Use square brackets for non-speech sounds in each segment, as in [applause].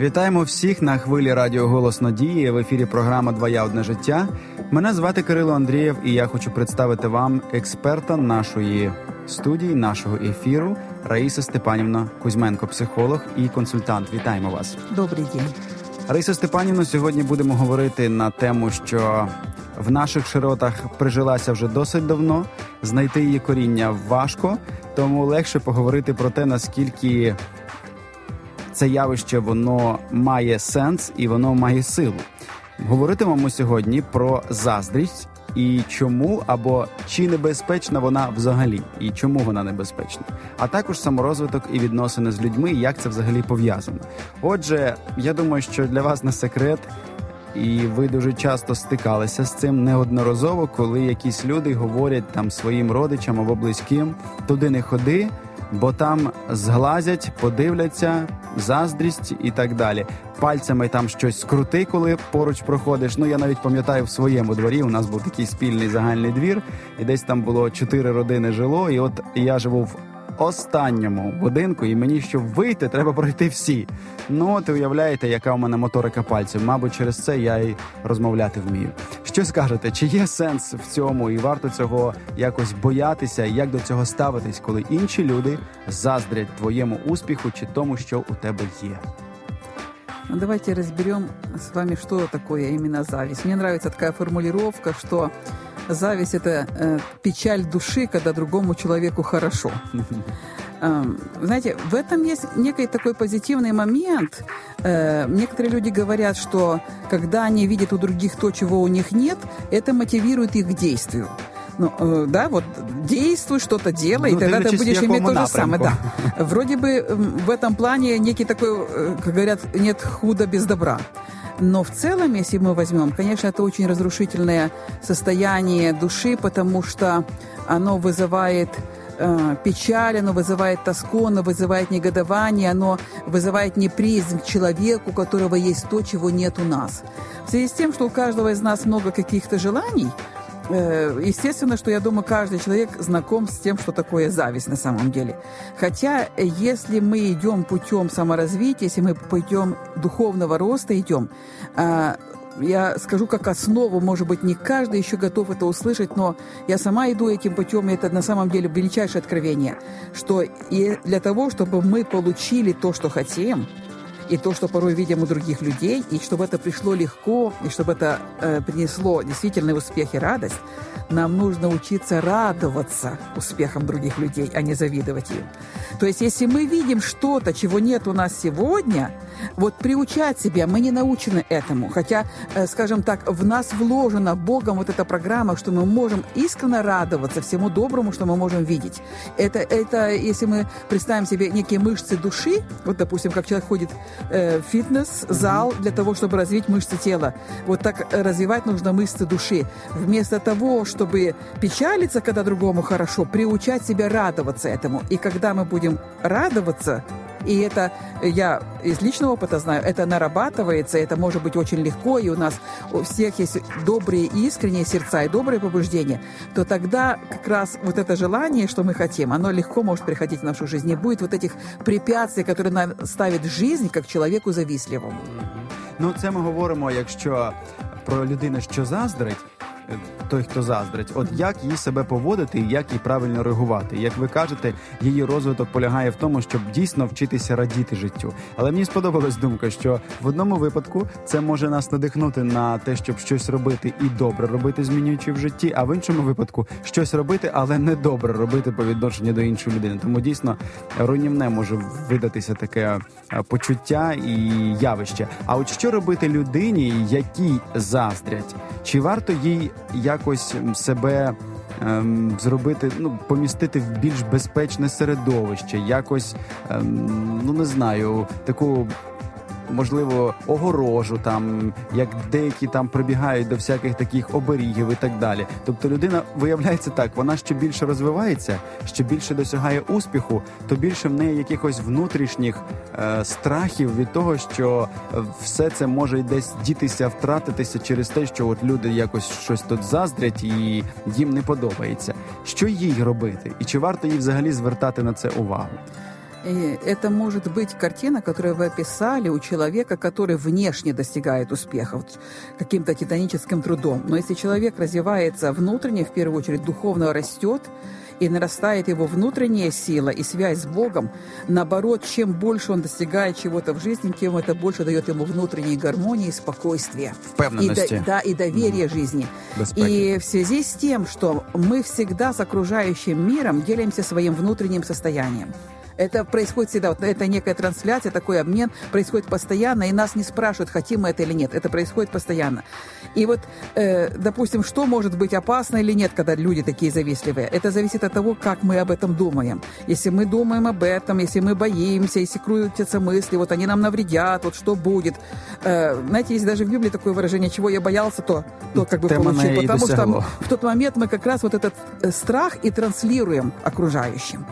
Вітаємо всіх на хвилі Радіо Голос Надії в ефірі. Програма Двоя одне життя. Мене звати Кирило Андрієв, і я хочу представити вам експерта нашої студії, нашого ефіру Раїса Степанівна Кузьменко, психолог і консультант. Вітаємо вас. Добрий день. Раїса Степанівна. Сьогодні будемо говорити на тему, що в наших широтах прижилася вже досить давно. Знайти її коріння важко, тому легше поговорити про те, наскільки це явище воно має сенс і воно має силу. Говоритимемо сьогодні про заздрість і чому або чи небезпечна вона взагалі, і чому вона небезпечна, а також саморозвиток і відносини з людьми, як це взагалі пов'язано. Отже, я думаю, що для вас не секрет. І ви дуже часто стикалися з цим неодноразово, коли якісь люди говорять там своїм родичам або близьким туди не ходи, бо там зглазять, подивляться, заздрість і так далі. Пальцями там щось скрути, коли поруч проходиш. Ну я навіть пам'ятаю в своєму дворі. У нас був такий спільний загальний двір, і десь там було чотири родини жило. І от я живу в останньому будинку, і мені щоб вийти, треба пройти всі. Ну от уявляєте, яка у мене моторика пальців. Мабуть, через це я й розмовляти вмію. Що скажете, чи є сенс в цьому, і варто цього якось боятися, як до цього ставитись, коли інші люди заздрять твоєму успіху чи тому, що у тебе є? Ну, давайте разберем с вами, что такое именно зависть. Мне нравится такая формулировка, что зависть это э, печаль души, когда другому человеку хорошо. [laughs] Знаете, в этом есть некий такой позитивный момент. Э, некоторые люди говорят, что когда они видят у других то, чего у них нет, это мотивирует их к действию. Ну, э, да, вот действуй, что-то делай, ну, и тогда ты будешь иметь то же самое. Да. Вроде бы в этом плане некий такой, э, как говорят, нет худа без добра. Но в целом, если мы возьмем, конечно, это очень разрушительное состояние души, потому что оно вызывает э, печаль, оно вызывает тоску, оно вызывает негодование, оно вызывает неприязнь к человеку, у которого есть то, чего нет у нас. В связи с тем, что у каждого из нас много каких-то желаний, естественно, что я думаю, каждый человек знаком с тем, что такое зависть на самом деле. Хотя, если мы идем путем саморазвития, если мы путем духовного роста идем, э, я скажу как основу, может быть, не каждый еще готов это услышать, но я сама иду этим путем, и это на самом деле величайшее откровение, что и для того, чтобы мы получили то, что хотим, и то, что порой видим у других людей, и чтобы это пришло легко, и чтобы это э, принесло действительно успех и радость, нам нужно учиться радоваться успехам других людей, а не завидовать им. То есть, если мы видим что-то, чего нет у нас сегодня, вот приучать себя, мы не научены этому. Хотя, э, скажем так, в нас вложена Богом вот эта программа, что мы можем искренне радоваться всему доброму, что мы можем видеть. Это, это если мы представим себе некие мышцы души, вот, допустим, как человек ходит э, фитнес-зал для того, чтобы развить мышцы тела, вот так развивать нужно мышцы души. Вместо того, чтобы печалиться, когда другому хорошо, приучать себя радоваться этому. И когда мы будем радоваться, и это, я из личного опыта знаю, это нарабатывается, это может быть очень легко, и у нас у всех есть добрые искренние сердца и добрые побуждения, то тогда как раз вот это желание, что мы хотим, оно легко может приходить в нашу жизнь. Не будет вот этих препятствий, которые нам ставит жизнь как человеку завистливому. Ну, це ми говоримо, якщо про людину, що заздрить, той, хто заздрить, от як їй себе поводити і як їй правильно реагувати. Як ви кажете, її розвиток полягає в тому, щоб дійсно вчитися радіти життю. Але мені сподобалась думка, що в одному випадку це може нас надихнути на те, щоб щось робити і добре робити, змінюючи в житті, а в іншому випадку щось робити, але не добре робити по відношенню до іншої людини. Тому дійсно руйнівне може видатися таке почуття і явище. А от що робити людині, якій заздрять? Чи варто їй якось себе ем, зробити, ну помістити в більш безпечне середовище, якось ем, ну не знаю, таку можливо, огорожу, там як деякі там прибігають до всяких таких оберігів і так далі. Тобто людина виявляється так, вона що більше розвивається, що більше досягає успіху, то більше в неї якихось внутрішніх е, страхів від того, що все це може десь дітися, втратитися через те, що от люди якось щось тут заздрять і їм не подобається. Що їй робити, і чи варто їй взагалі звертати на це увагу? И это может быть картина, которую вы описали у человека, который внешне достигает успехов каким-то титаническим трудом. Но если человек развивается внутренне, в первую очередь духовно растет, и нарастает его внутренняя сила и связь с Богом. Наоборот, чем больше он достигает чего-то в жизни, тем это больше дает ему внутренней гармонии, спокойствия. Впевнености. И, да, и доверия mm жизни. Беспеки. И в связи с тем, что мы всегда с окружающим миром делимся своим внутренним состоянием. Это происходит всегда. Вот это некая трансляция, такой обмен происходит постоянно, и нас не спрашивают, хотим мы это или нет. Это происходит постоянно. И вот, э, допустим, что может быть опасно или нет, когда люди такие завистливые? Это зависит от того, как мы об этом думаем. Если мы думаем об этом, если мы боимся, если крутятся мысли, вот они нам навредят, вот что будет. Э, знаете, есть даже в Библии такое выражение, чего я боялся, то, то как бы Тема получил. Потому что в тот момент мы как раз вот этот э, страх и транслируем окружающим.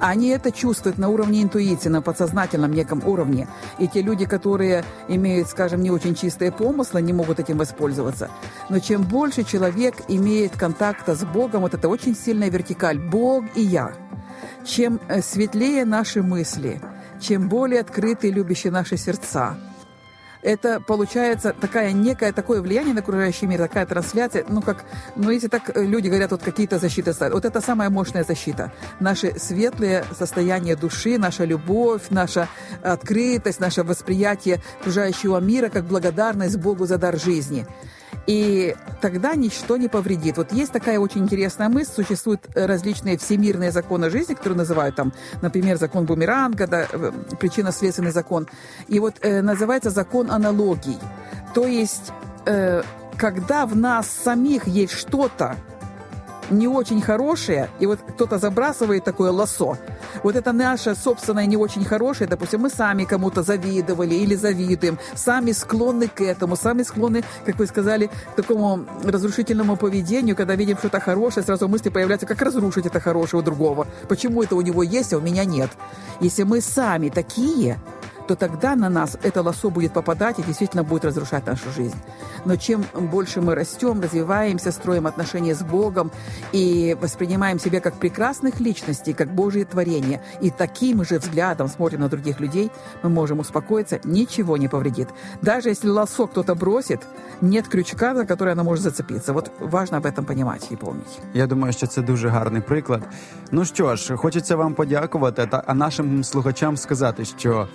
Они это чувствуют на уровне интуиции, на подсознательном неком уровне. И те люди, которые имеют, скажем, не очень чистые помыслы, не могут этим воспользоваться. Но чем больше человек имеет контакта с Богом, вот это очень сильная вертикаль, Бог и я. Чем э, светлее наши мысли, чем более открыты и любящие наши сердца, это получается такая некое такое влияние на окружающий мир, такая трансляция, ну как, ну если так э, люди говорят, вот какие-то защиты ставят, вот это самая мощная защита. Наши светлые состояния души, наша любовь, наша открытость, наше восприятие окружающего мира как благодарность Богу за дар жизни. И тогда ничто не повредит. Вот есть такая очень интересная мысль. Существуют различные всемирные законы жизни, которые называют там, например, закон бумеранга, да, э, причинно-следственный закон. И вот э, называется закон аналогий. То есть, э, когда в нас самих есть что-то, не очень хорошее, и вот кто-то забрасывает такое лосо. Вот это наше собственное не очень хорошее, допустим, мы сами кому-то завидовали или завидуем, сами склонны к этому, сами склонны, как вы сказали, к такому разрушительному поведению, когда видим что-то хорошее, сразу мысли появляются, как разрушить это хорошее у другого. Почему это у него есть, а у меня нет? Если мы сами такие, то тогда на нас это лосо будет попадать и действительно будет разрушать нашу жизнь. Но чем больше мы растем, развиваемся, строим отношения с Богом и воспринимаем себя как прекрасных личностей, как Божие творение, и таким же взглядом смотрим на других людей, мы можем успокоиться, ничего не повредит. Даже если лосо кто-то бросит, нет крючка, за который оно может зацепиться. Вот важно об этом понимать и помнить. Я думаю, що це дуже гарний приклад. Ну що ж, хочеться вам подякувати, а нашим слухачам сказати, що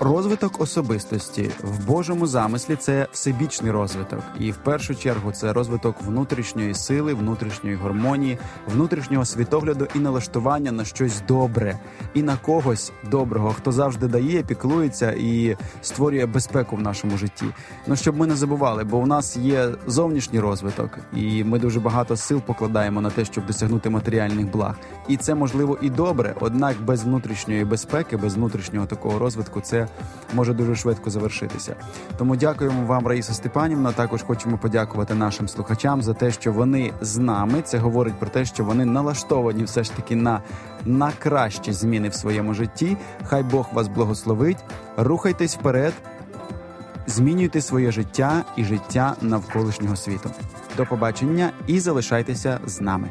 Розвиток особистості в Божому замислі це всебічний розвиток, і в першу чергу це розвиток внутрішньої сили, внутрішньої гармонії, внутрішнього світогляду і налаштування на щось добре і на когось доброго, хто завжди дає, піклується і створює безпеку в нашому житті. Ну щоб ми не забували, бо у нас є зовнішній розвиток, і ми дуже багато сил покладаємо на те, щоб досягнути матеріальних благ. І це можливо і добре, однак без внутрішньої безпеки, без внутрішнього такого розвитку, це може дуже швидко завершитися. Тому дякуємо вам, Раїса Степанівна. Також хочемо подякувати нашим слухачам за те, що вони з нами. Це говорить про те, що вони налаштовані все ж таки на, на кращі зміни в своєму житті. Хай Бог вас благословить. Рухайтесь вперед. Змінюйте своє життя і життя навколишнього світу. До побачення і залишайтеся з нами.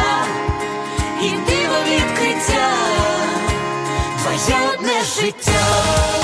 почуття і диво відкриття. Твоє одне життя.